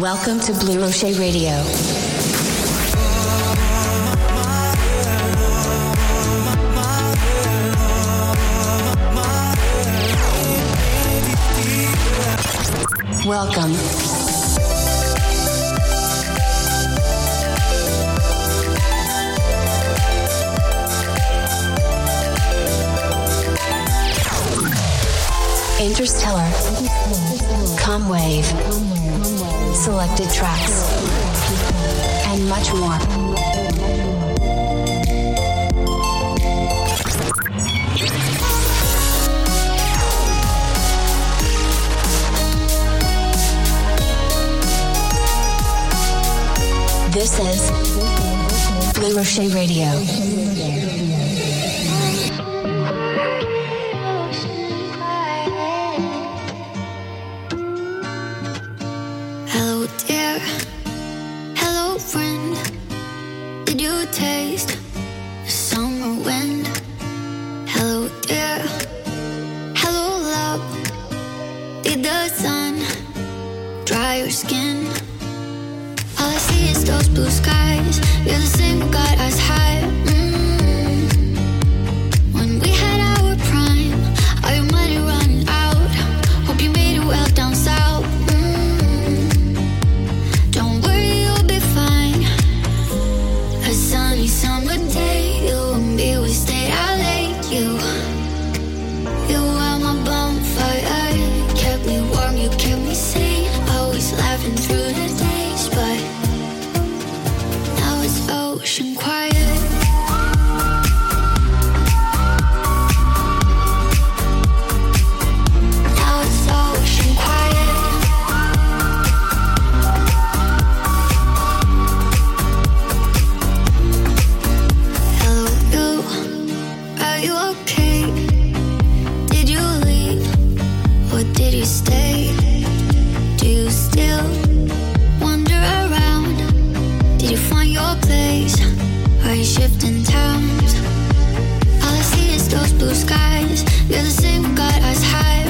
Welcome to Bleu Rocher Radio. Welcome. Interstellar. Come wave selected tracks, and much more. This is Bleu Rocher Radio. your skin. All I see is those blue skies. You're the same who got us high. Mm. When we had our prime, all your money running out. Hope you made it well down south. Mm. Don't worry, you'll be fine. A sunny summer day, you and me, we stayed out late. You. Oftentimes, all I see is those blue skies. You're the same God as high.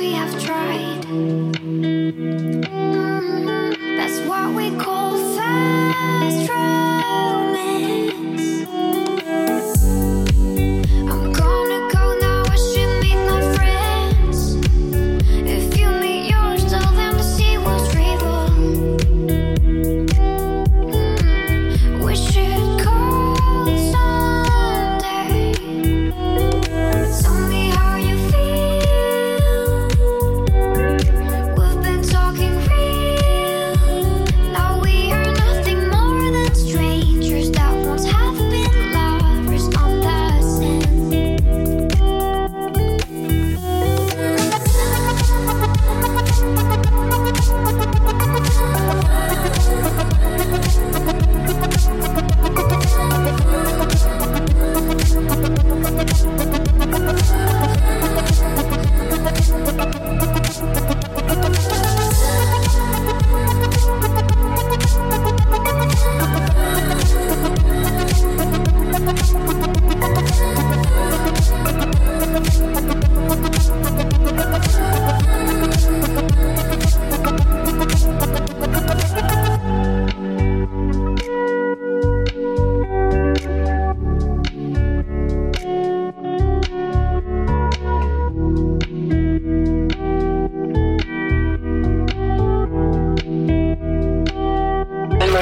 we have tried.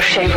Come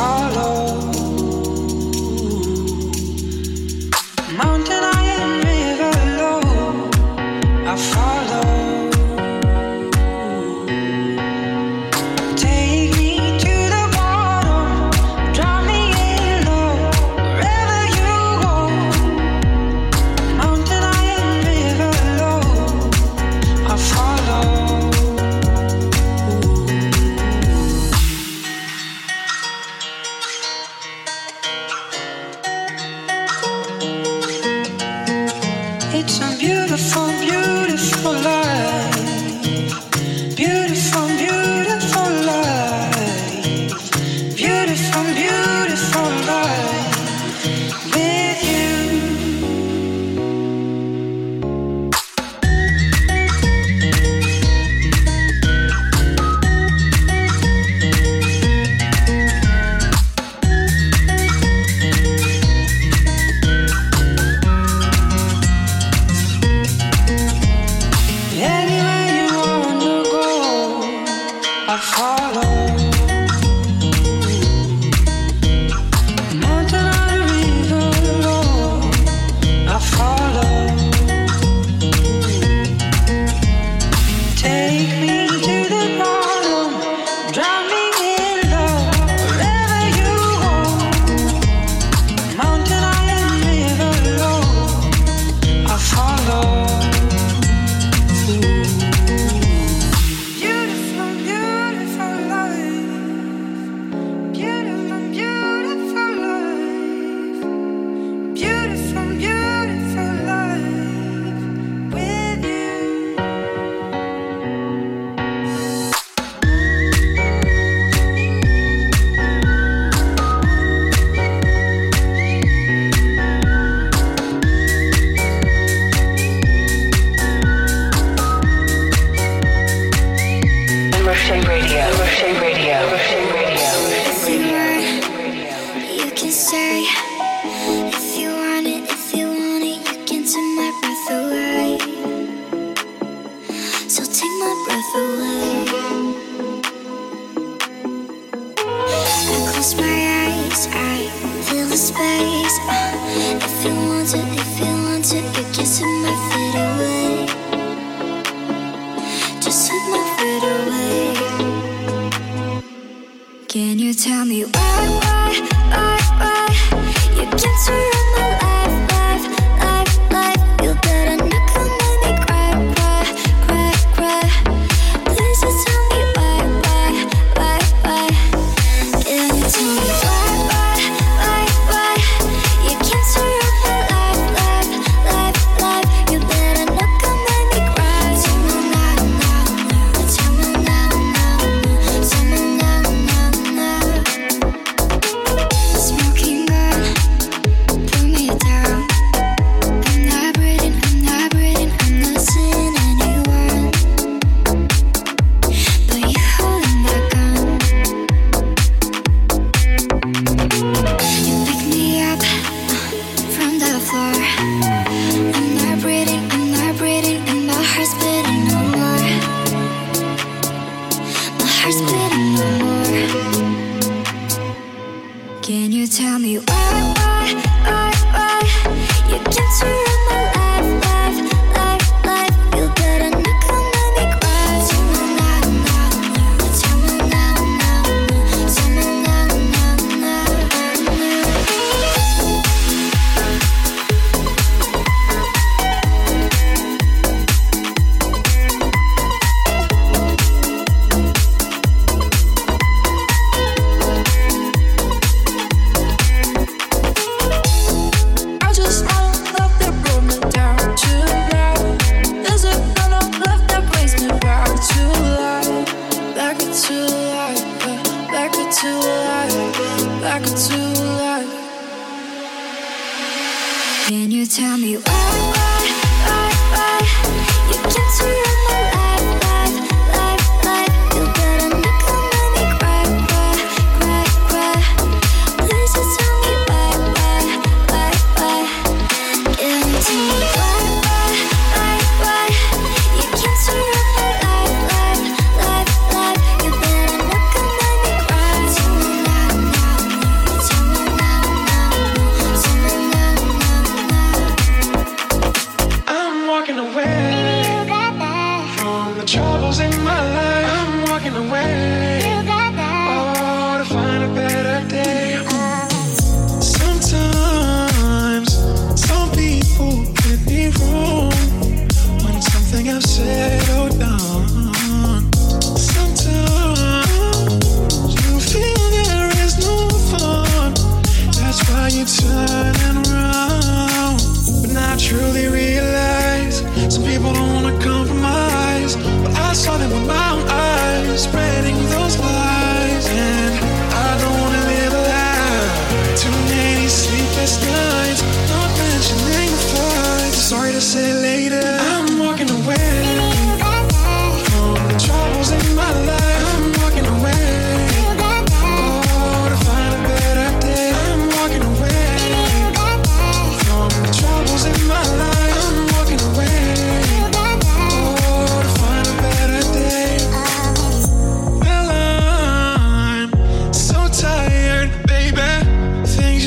hollow the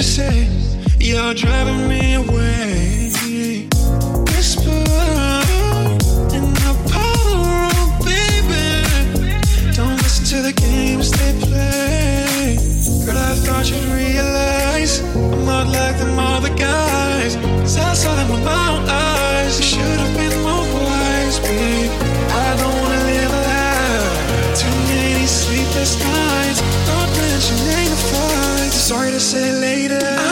you say you're driving me away. Whisper in the power, oh baby. Don't listen to the games they play. Girl, I thought you'd realize I'm not like them other guys. Cause I saw them with my own eyes. You should have been more wise, babe. I don't wanna live a lie. Too many sleepless nights. Don't mention mentioning the fire. Sorry to say later.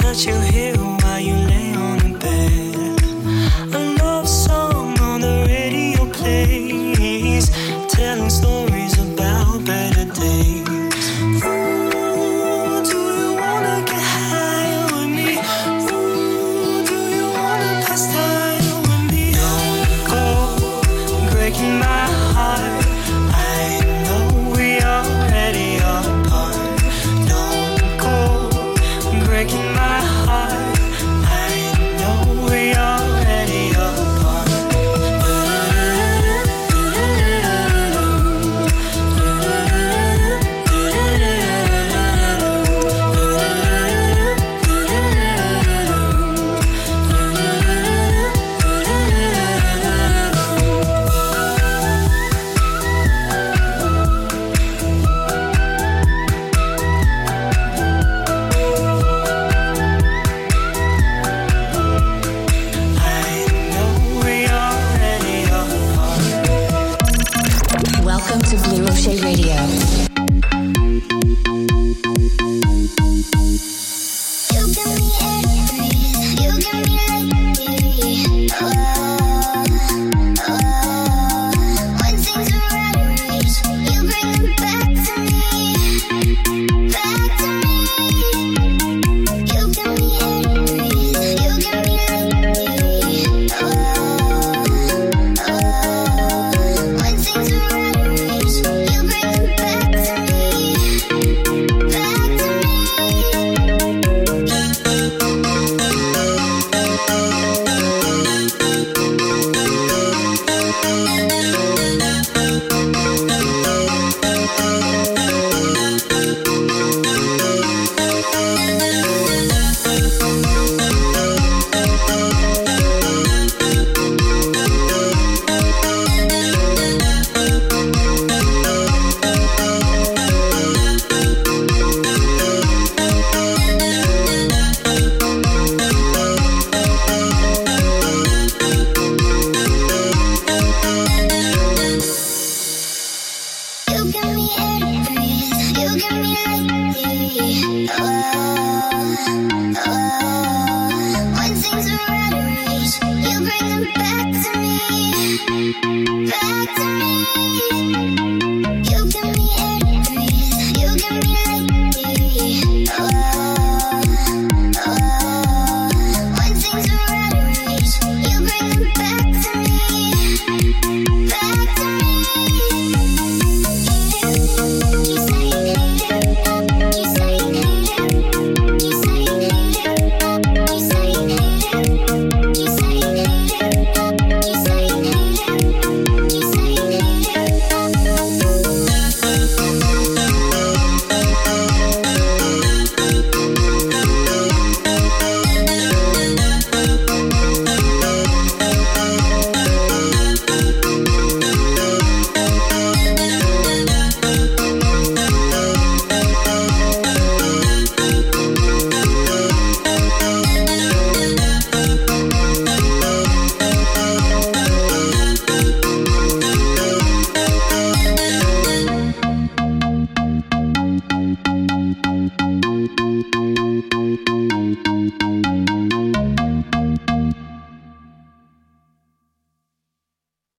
touch you here while you